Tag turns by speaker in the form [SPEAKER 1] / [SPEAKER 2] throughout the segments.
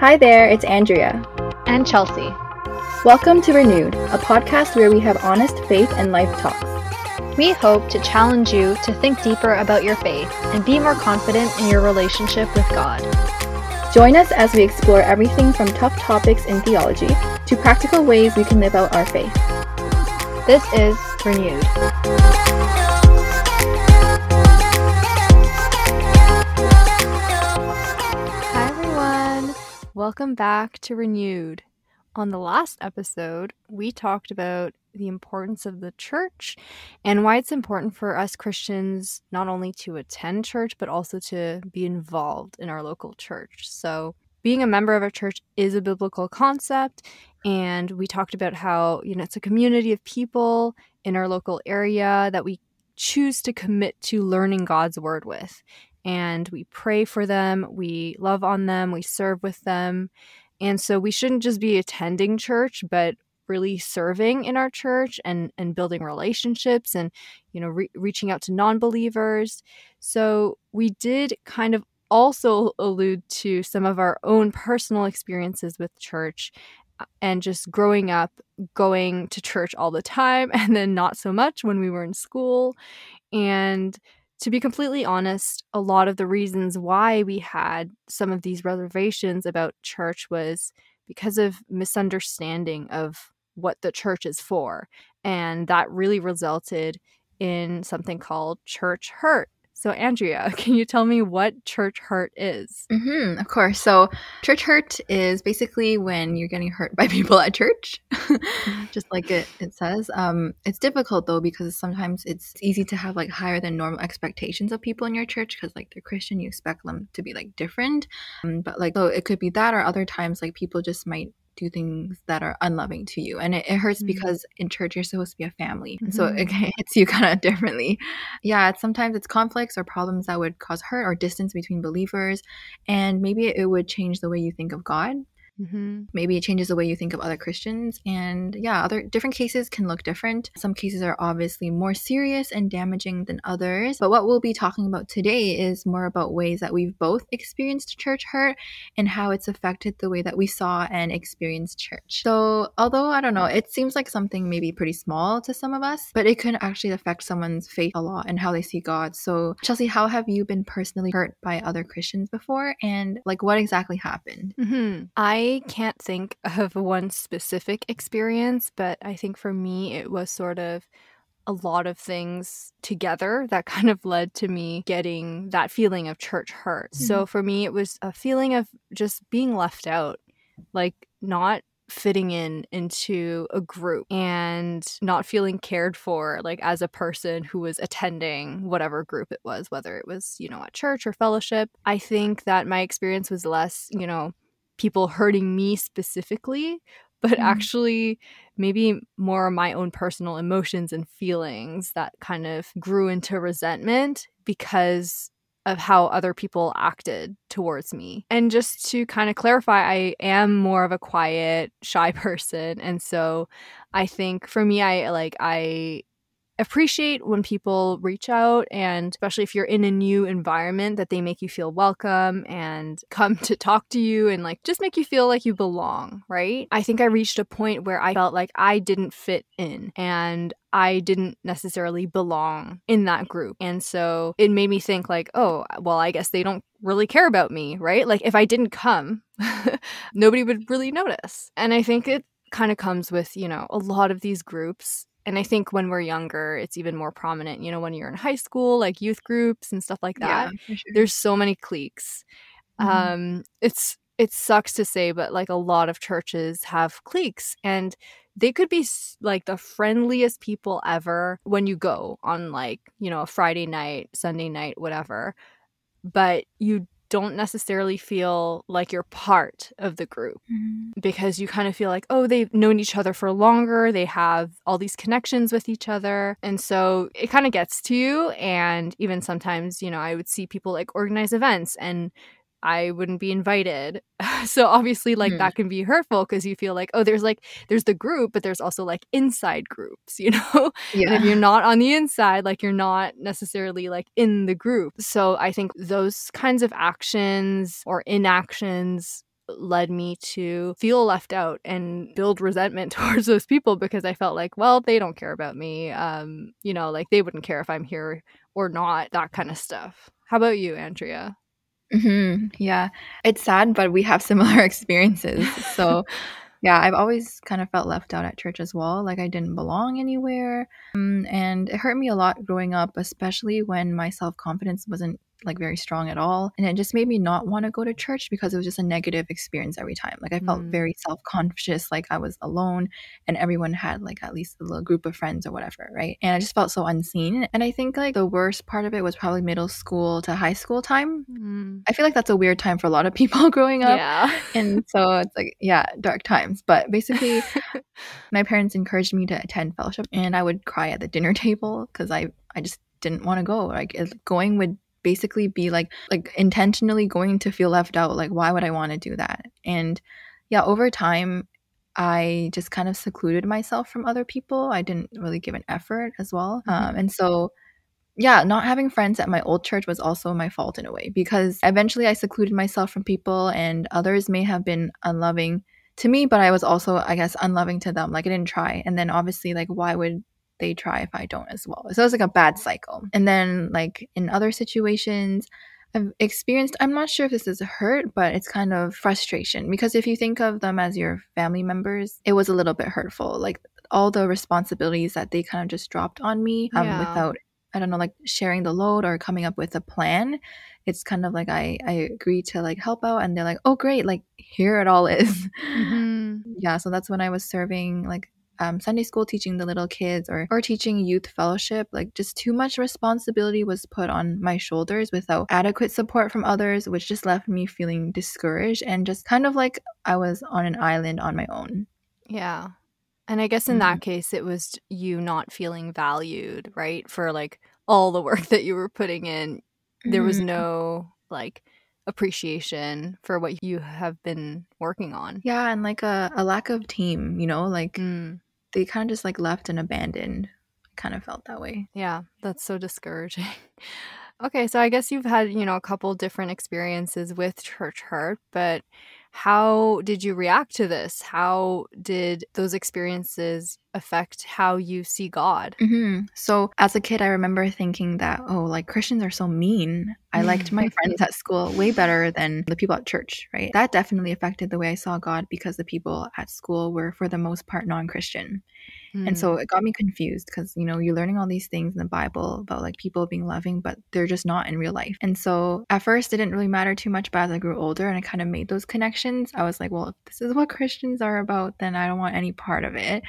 [SPEAKER 1] Hi there, it's Andrea.
[SPEAKER 2] And Chelsea.
[SPEAKER 1] Welcome to Renewed, a podcast where we have honest faith and life talks.
[SPEAKER 2] We hope to challenge you to think deeper about your faith and be more confident in your relationship with God.
[SPEAKER 1] Join us as we explore everything from tough topics in theology to practical ways we can live out our faith.
[SPEAKER 2] This is Renewed. Welcome back to Renewed. On the last episode, we talked about the importance of the church and why it's important for us Christians not only to attend church, but also to be involved in our local church. So, being a member of a church is a biblical concept. And we talked about how, you know, it's a community of people in our local area that we choose to commit to learning God's word with. And we pray for them, we love on them, we serve with them. And so we shouldn't just be attending church, but really serving in our church and and building relationships and you know re- reaching out to non-believers so we did kind of also allude to some of our own personal experiences with church uh, and just growing up going to church all the time and then not so much when we were in school and to be completely honest, a lot of the reasons why we had some of these reservations about church was because of misunderstanding of what the church is for. And that really resulted in something called church hurt. So, Andrea, can you tell me what church hurt is?
[SPEAKER 1] Mm-hmm, of course. So, church hurt is basically when you're getting hurt by people at church, just like it, it says. Um, it's difficult though because sometimes it's easy to have like higher than normal expectations of people in your church because like they're Christian, you expect them to be like different. Um, but like, so it could be that, or other times like people just might do things that are unloving to you. And it, it hurts mm-hmm. because in church you're supposed to be a family. Mm-hmm. So it mm-hmm. hits you kind of differently. Yeah, it's, sometimes it's conflicts or problems that would cause hurt or distance between believers. And maybe it would change the way you think of God. Mm-hmm. Maybe it changes the way you think of other Christians. And yeah, other different cases can look different. Some cases are obviously more serious and damaging than others. But what we'll be talking about today is more about ways that we've both experienced church hurt and how it's affected the way that we saw and experienced church. So, although I don't know, it seems like something maybe pretty small to some of us, but it can actually affect someone's faith a lot and how they see God. So, Chelsea, how have you been personally hurt by other Christians before? And like, what exactly happened?
[SPEAKER 2] Mm-hmm. I I can't think of one specific experience, but I think for me, it was sort of a lot of things together that kind of led to me getting that feeling of church hurt. Mm-hmm. So for me, it was a feeling of just being left out, like not fitting in into a group and not feeling cared for like as a person who was attending whatever group it was whether it was you know at church or fellowship i think that my experience was less you know people hurting me specifically, but mm. actually maybe more my own personal emotions and feelings that kind of grew into resentment because of how other people acted towards me. And just to kind of clarify, I am more of a quiet, shy person. And so I think for me, I like, I appreciate when people reach out and especially if you're in a new environment that they make you feel welcome and come to talk to you and like just make you feel like you belong, right? I think I reached a point where I felt like I didn't fit in and I didn't necessarily belong in that group. And so it made me think like, oh, well, I guess they don't really care about me, right? Like if I didn't come, nobody would really notice. And I think it kind of comes with, you know, a lot of these groups and I think when we're younger, it's even more prominent. You know, when you're in high school, like youth groups and stuff like that. Yeah, sure. There's so many cliques. Mm-hmm. Um, it's it sucks to say, but like a lot of churches have cliques, and they could be like the friendliest people ever when you go on like you know a Friday night, Sunday night, whatever. But you don't necessarily feel like you're part of the group mm-hmm. because you kind of feel like, oh, they've known each other for longer. They have all these connections with each other. And so it kind of gets to you. And even sometimes, you know, I would see people like organize events and I wouldn't be invited. so obviously like mm. that can be hurtful because you feel like, oh, there's like there's the group, but there's also like inside groups, you know? Yeah. And if you're not on the inside, like you're not necessarily like in the group. So I think those kinds of actions or inactions led me to feel left out and build resentment towards those people because I felt like, well, they don't care about me. Um, you know, like they wouldn't care if I'm here or not, that kind of stuff. How about you, Andrea?
[SPEAKER 1] Mm-hmm. Yeah, it's sad, but we have similar experiences. So, yeah, I've always kind of felt left out at church as well. Like I didn't belong anywhere. Um, and it hurt me a lot growing up, especially when my self confidence wasn't like very strong at all. And it just made me not want to go to church because it was just a negative experience every time. Like I felt mm. very self conscious, like I was alone and everyone had like at least a little group of friends or whatever, right? And I just felt so unseen. And I think like the worst part of it was probably middle school to high school time. Mm. I feel like that's a weird time for a lot of people growing up.
[SPEAKER 2] Yeah.
[SPEAKER 1] and so it's like, yeah, dark times. But basically, my parents encouraged me to attend fellowship and I would cry at the dinner table because I, I just didn't want to go. Like going would basically be like like intentionally going to feel left out like why would i want to do that? And yeah over time i just kind of secluded myself from other people. I didn't really give an effort as well. Mm-hmm. um, and so yeah not having friends at my old church was also my fault in a way because eventually i secluded myself from people and others may have been unloving to me but i was also i guess unloving to them. Like i didn't try. And then obviously like why would they try if I don't as well. So it's like a bad cycle. And then like in other situations, I've experienced, I'm not sure if this is hurt, but it's kind of frustration because if you think of them as your family members, it was a little bit hurtful. Like all the responsibilities that they kind of just dropped on me um, yeah. without, I don't know, like sharing the load or coming up with a plan. It's kind of like I, I agree to like help out and they're like, oh, great, like here it all is. Mm-hmm. yeah. So that's when I was serving like um, Sunday school teaching the little kids or, or teaching youth fellowship, like just too much responsibility was put on my shoulders without adequate support from others, which just left me feeling discouraged and just kind of like I was on an island on my own.
[SPEAKER 2] Yeah. And I guess in mm-hmm. that case, it was you not feeling valued, right? For like all the work that you were putting in. There was mm-hmm. no like appreciation for what you have been working on.
[SPEAKER 1] Yeah, and like a, a lack of team, you know, like mm they kind of just like left and abandoned. kind of felt that way.
[SPEAKER 2] Yeah, that's so discouraging. okay, so I guess you've had, you know, a couple different experiences with church hurt, but how did you react to this? How did those experiences affect how you see God?
[SPEAKER 1] Mm-hmm. So, as a kid, I remember thinking that, oh, like Christians are so mean. I liked my friends at school way better than the people at church, right? That definitely affected the way I saw God because the people at school were, for the most part, non Christian. Mm. And so mm. it got me confused because, you know, you're learning all these things in the Bible about like people being loving, but they're just not in real life. And so at first it didn't really matter too much, but as I grew older and I kind of made those connections, I was like, well, if this is what Christians are about, then I don't want any part of it.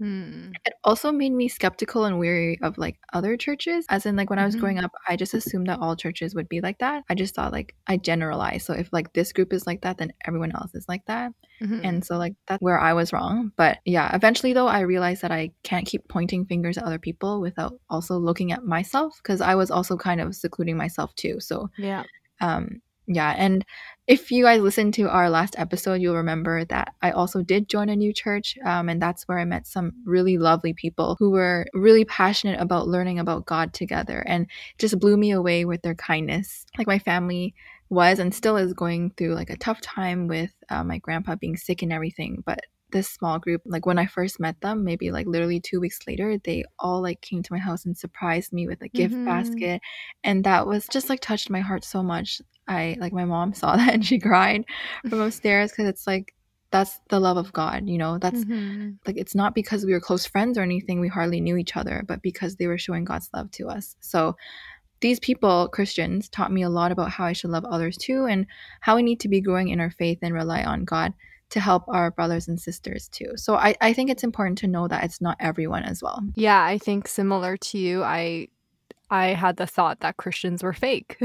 [SPEAKER 1] Mm. It also made me skeptical and weary of like other churches. As in, like when mm-hmm. I was growing mm-hmm. up, I just assumed that all churches would be like that. I just thought like I generalized. So if like this group is like that, then everyone else is like that. Mm-hmm. And so like that's where I was wrong. But yeah, eventually though, I realized that I can't keep pointing fingers at other people without also looking at myself because I was also kind of secluding myself too. So
[SPEAKER 2] yeah.
[SPEAKER 1] Um yeah, and if you guys listened to our last episode, you'll remember that I also did join a new church, um, and that's where I met some really lovely people who were really passionate about learning about God together, and just blew me away with their kindness. Like my family was and still is going through like a tough time with uh, my grandpa being sick and everything, but this small group like when i first met them maybe like literally two weeks later they all like came to my house and surprised me with a gift mm-hmm. basket and that was just like touched my heart so much i like my mom saw that and she cried from upstairs because it's like that's the love of god you know that's mm-hmm. like it's not because we were close friends or anything we hardly knew each other but because they were showing god's love to us so these people, Christians, taught me a lot about how I should love others too and how we need to be growing in our faith and rely on God to help our brothers and sisters too. So I, I think it's important to know that it's not everyone as well.
[SPEAKER 2] Yeah, I think similar to you, I I had the thought that Christians were fake.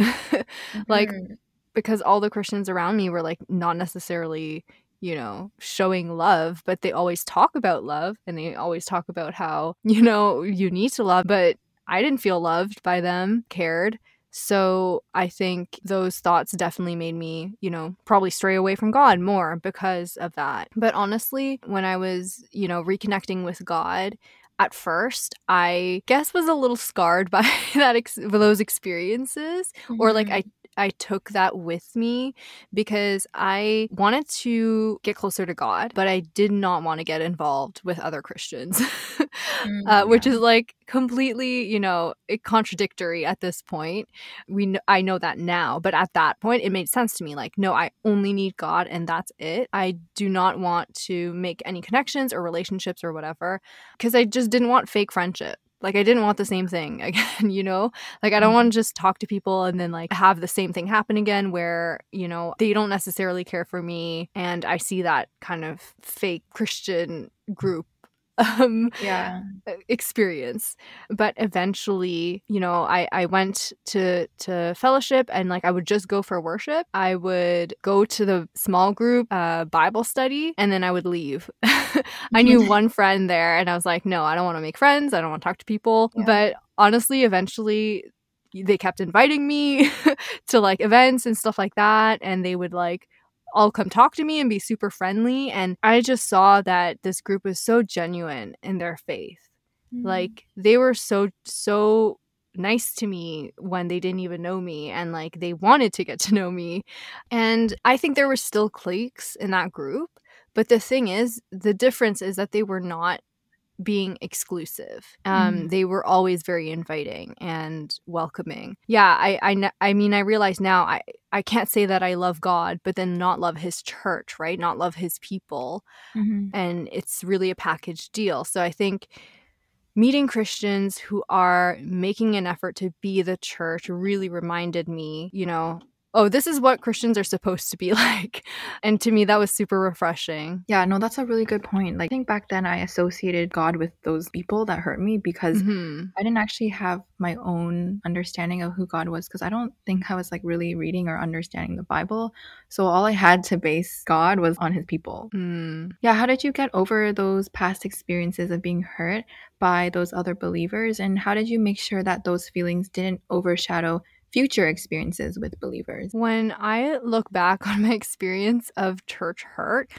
[SPEAKER 2] like mm-hmm. because all the Christians around me were like not necessarily you know, showing love, but they always talk about love and they always talk about how, you know, you need to love, but I didn't feel loved by them, cared. So I think those thoughts definitely made me, you know, probably stray away from God more because of that. But honestly, when I was, you know, reconnecting with God, at first, I guess was a little scarred by that ex- those experiences, mm-hmm. or like I I took that with me because I wanted to get closer to God, but I did not want to get involved with other Christians, mm, uh, which is like completely, you know, contradictory at this point. We kn- I know that now, but at that point it made sense to me like no, I only need God and that's it. I do not want to make any connections or relationships or whatever because I just didn't want fake friendship. Like I didn't want the same thing again, you know? Like I don't mm-hmm. want to just talk to people and then like have the same thing happen again where, you know, they don't necessarily care for me and I see that kind of fake Christian group um
[SPEAKER 1] yeah.
[SPEAKER 2] experience. But eventually you know i i went to to fellowship and like i would just go for worship. I would go to the small group uh bible study and then i would leave. I knew one friend there and i was like no i don't want to make friends. I don't want to talk to people. Yeah. but honestly eventually they kept inviting me to like events and stuff like that and they would like all come talk to me and be super friendly. And I just saw that this group was so genuine in their faith. Mm-hmm. Like they were so, so nice to me when they didn't even know me and like they wanted to get to know me. And I think there were still cliques in that group. But the thing is, the difference is that they were not being exclusive. Um, mm. They were always very inviting and welcoming. Yeah, I, I, I mean, I realize now I, I can't say that I love God, but then not love His church, right? Not love His people, mm-hmm. and it's really a package deal. So I think meeting Christians who are making an effort to be the church really reminded me, you know, oh, this is what Christians are supposed to be like. And to me, that was super refreshing.
[SPEAKER 1] Yeah, no, that's a really good point. Like, I think back then I associated God with those people that hurt me because mm-hmm. I didn't actually have my own understanding of who God was because I don't think I was like really reading or understanding the Bible. So all I had to base God was on his people. Mm. Yeah, how did you get over those past experiences of being hurt by those other believers? And how did you make sure that those feelings didn't overshadow? Future experiences with believers?
[SPEAKER 2] When I look back on my experience of church hurt,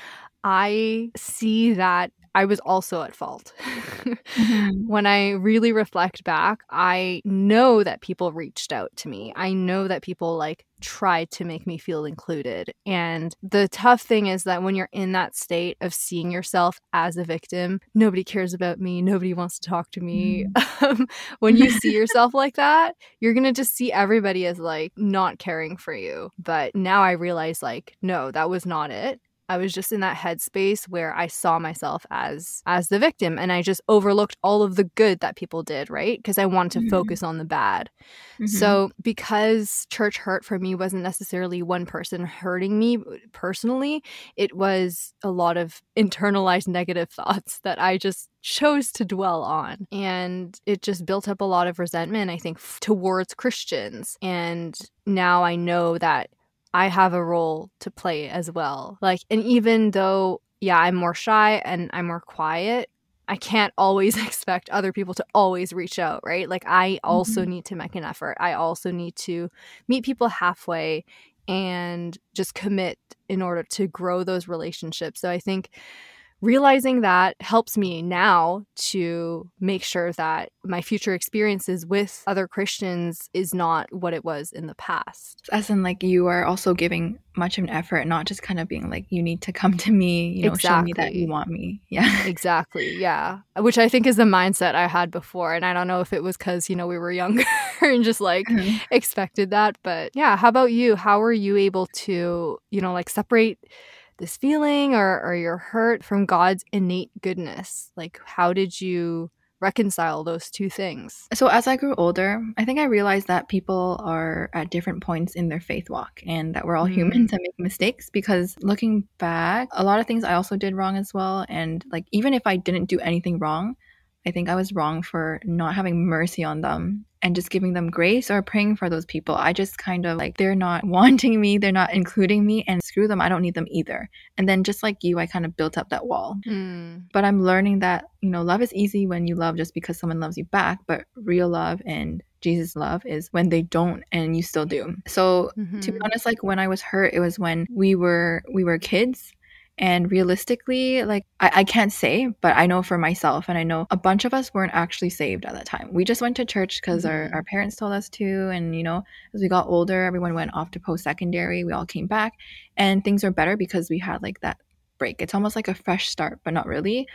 [SPEAKER 2] I see that I was also at fault. mm-hmm. When I really reflect back, I know that people reached out to me. I know that people like tried to make me feel included. And the tough thing is that when you're in that state of seeing yourself as a victim, nobody cares about me, nobody wants to talk to me. Mm. when you see yourself like that, you're going to just see everybody as like not caring for you. But now I realize like no, that was not it. I was just in that headspace where I saw myself as as the victim and I just overlooked all of the good that people did, right? Because I wanted to mm-hmm. focus on the bad. Mm-hmm. So because church hurt for me wasn't necessarily one person hurting me personally, it was a lot of internalized negative thoughts that I just chose to dwell on. And it just built up a lot of resentment, I think, f- towards Christians. And now I know that I have a role to play as well. Like, and even though, yeah, I'm more shy and I'm more quiet, I can't always expect other people to always reach out, right? Like, I also mm-hmm. need to make an effort. I also need to meet people halfway and just commit in order to grow those relationships. So I think realizing that helps me now to make sure that my future experiences with other Christians is not what it was in the past.
[SPEAKER 1] As in, like, you are also giving much of an effort, not just kind of being like, you need to come to me, you know, exactly. show me that you want me. Yeah.
[SPEAKER 2] exactly. Yeah. Which I think is the mindset I had before. And I don't know if it was because, you know, we were younger and just like mm-hmm. expected that. But yeah, how about you? How were you able to, you know, like separate? This feeling or, or your hurt from God's innate goodness? Like, how did you reconcile those two things?
[SPEAKER 1] So, as I grew older, I think I realized that people are at different points in their faith walk and that we're all mm-hmm. human to make mistakes. Because looking back, a lot of things I also did wrong as well. And like, even if I didn't do anything wrong, I think I was wrong for not having mercy on them and just giving them grace or praying for those people. I just kind of like, they're not wanting me, they're not including me, and screw them, I don't need them either. And then just like you, I kind of built up that wall. Mm. But I'm learning that, you know, love is easy when you love just because someone loves you back, but real love and Jesus' love is when they don't and you still do. So mm-hmm. to be mm-hmm. honest, like when I was hurt, it was when we were we were kids And realistically, like I, I can't say, but I know for myself, and I know a bunch of us weren't actually saved at that time. We just went to church because mm-hmm. our, our parents told us to. And, you know, as we got older, everyone went off to post secondary. We all came back and things were better because we had like that break. It's almost like a fresh start, but not really.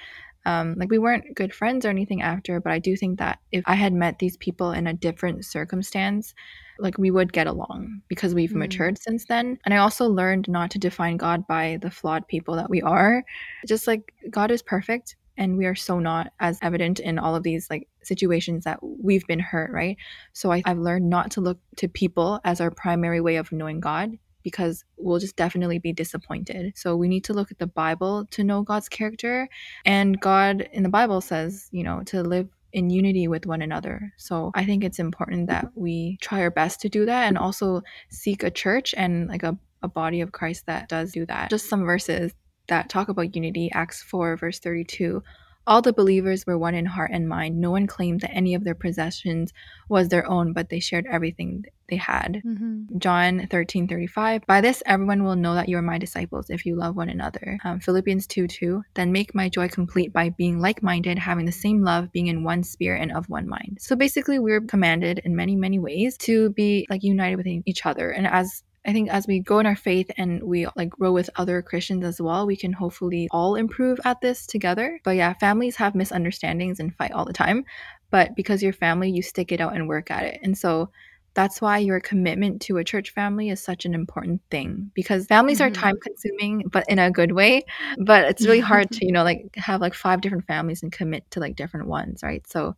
[SPEAKER 1] Um, like we weren't good friends or anything after, but I do think that if I had met these people in a different circumstance, like we would get along because we've mm. matured since then. And I also learned not to define God by the flawed people that we are. Just like God is perfect and we are so not as evident in all of these like situations that we've been hurt, right? So I, I've learned not to look to people as our primary way of knowing God because we'll just definitely be disappointed. So we need to look at the Bible to know God's character. And God in the Bible says, you know, to live in unity with one another. So I think it's important that we try our best to do that and also seek a church and like a, a body of Christ that does do that. Just some verses that talk about unity Acts 4, verse 32. All the believers were one in heart and mind. No one claimed that any of their possessions was their own, but they shared everything they had. Mm-hmm. John 13 35. By this, everyone will know that you are my disciples if you love one another. Um, Philippians 2 2. Then make my joy complete by being like minded, having the same love, being in one spirit and of one mind. So basically, we're commanded in many, many ways to be like united with each other. And as I think as we grow in our faith and we like grow with other Christians as well, we can hopefully all improve at this together. But yeah, families have misunderstandings and fight all the time. But because you're family, you stick it out and work at it. And so that's why your commitment to a church family is such an important thing because families mm-hmm. are time consuming but in a good way but it's really hard to you know like have like five different families and commit to like different ones right so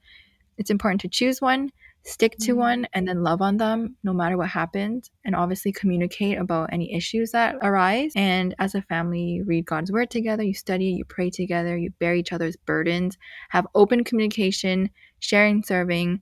[SPEAKER 1] it's important to choose one stick to mm-hmm. one and then love on them no matter what happens and obviously communicate about any issues that arise and as a family you read god's word together you study you pray together you bear each other's burdens have open communication sharing serving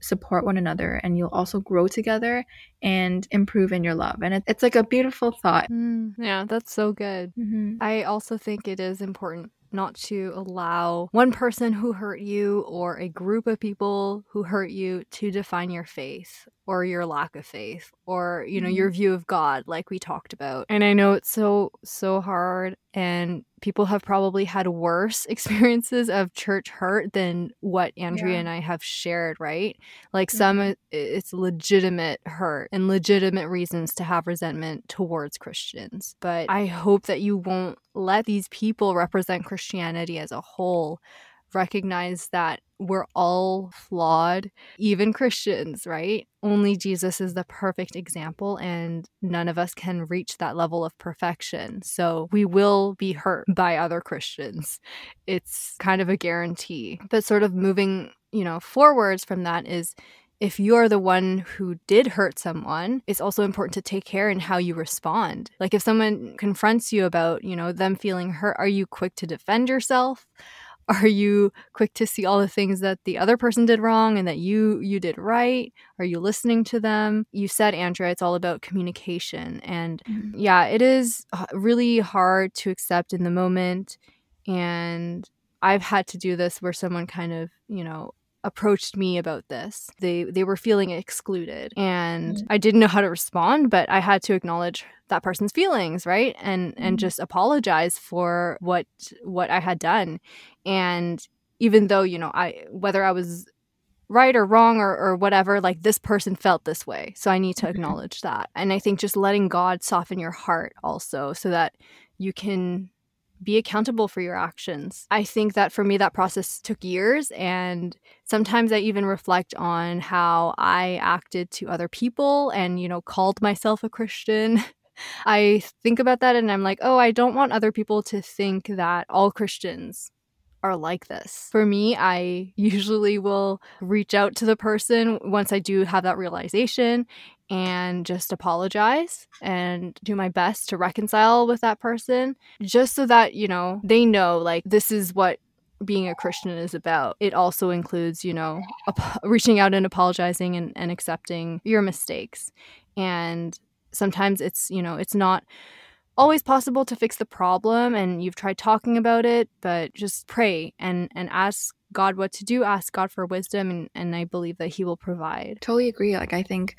[SPEAKER 1] support one another and you'll also grow together and improve in your love and it, it's like a beautiful thought
[SPEAKER 2] mm, yeah that's so good mm-hmm. i also think it is important not to allow one person who hurt you or a group of people who hurt you to define your faith or your lack of faith or you know mm-hmm. your view of god like we talked about and i know it's so so hard and people have probably had worse experiences of church hurt than what andrea yeah. and i have shared right like mm-hmm. some it's legitimate hurt and legitimate reasons to have resentment towards christians but i hope that you won't let these people represent christianity as a whole recognize that we're all flawed, even Christians, right? Only Jesus is the perfect example, and none of us can reach that level of perfection. So we will be hurt by other Christians. It's kind of a guarantee. But sort of moving, you know, forwards from that is if you're the one who did hurt someone, it's also important to take care in how you respond. Like if someone confronts you about, you know, them feeling hurt, are you quick to defend yourself? are you quick to see all the things that the other person did wrong and that you you did right? Are you listening to them? You said andrea it's all about communication. And mm-hmm. yeah it is really hard to accept in the moment. And i've had to do this where someone kind of you know approached me about this. They they were feeling excluded and mm-hmm. I didn't know how to respond, but I had to acknowledge that person's feelings, right? And and just apologize for what what I had done. And even though, you know, I whether I was right or wrong or, or whatever, like this person felt this way. So I need to mm-hmm. acknowledge that. And I think just letting God soften your heart also so that you can be accountable for your actions. I think that for me, that process took years. And sometimes I even reflect on how I acted to other people and, you know, called myself a Christian. I think about that and I'm like, oh, I don't want other people to think that all Christians are like this. For me, I usually will reach out to the person once I do have that realization and just apologize and do my best to reconcile with that person just so that, you know, they know like this is what being a Christian is about. It also includes, you know, ap- reaching out and apologizing and, and accepting your mistakes. And sometimes it's, you know, it's not always possible to fix the problem and you've tried talking about it, but just pray and, and ask God what to do, ask God for wisdom, and, and I believe that He will provide.
[SPEAKER 1] Totally agree. Like, I think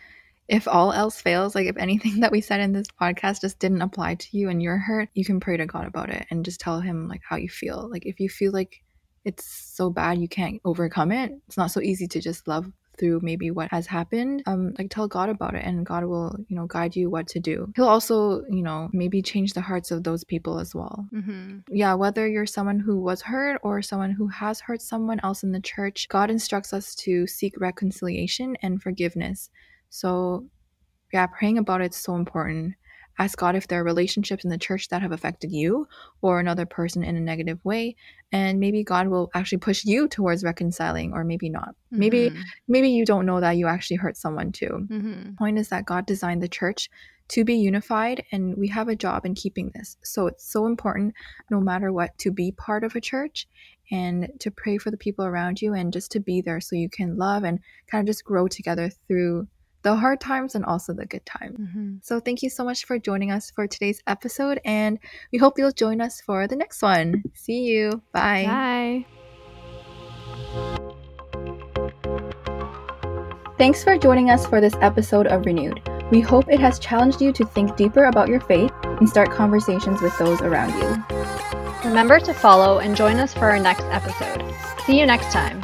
[SPEAKER 1] if all else fails, like if anything that we said in this podcast just didn't apply to you and you're hurt, you can pray to God about it and just tell him like how you feel. Like if you feel like it's so bad you can't overcome it, it's not so easy to just love through maybe what has happened um like tell god about it and god will you know guide you what to do he'll also you know maybe change the hearts of those people as well
[SPEAKER 2] Mm-hmm.
[SPEAKER 1] yeah whether you're someone who was hurt or someone who has hurt someone else in the church god instructs us to seek reconciliation and forgiveness so yeah praying about it's so important ask god if there are relationships in the church that have affected you or another person in a negative way and maybe god will actually push you towards reconciling or maybe not maybe
[SPEAKER 2] Mhm.
[SPEAKER 1] maybe you don't know that you actually hurt someone too
[SPEAKER 2] Mhm.
[SPEAKER 1] point is that God designed the church to be unified and we have a job in keeping this. So it's so important no matter what to be part of a church and to pray for the people around you and just to be there so you can love and kind of just grow together through the hard times and also the good times.
[SPEAKER 2] Mhm.
[SPEAKER 1] So thank you so much for joining us for today's episode and we hope you'll join us for the next one. See you. Bye.
[SPEAKER 2] Bye.
[SPEAKER 1] Thanks for joining us for this episode of Renewed. We hope it has challenged you to think deeper about your faith and start conversations with those around you.
[SPEAKER 3] Remember to follow and join us for our next episode. See you next time.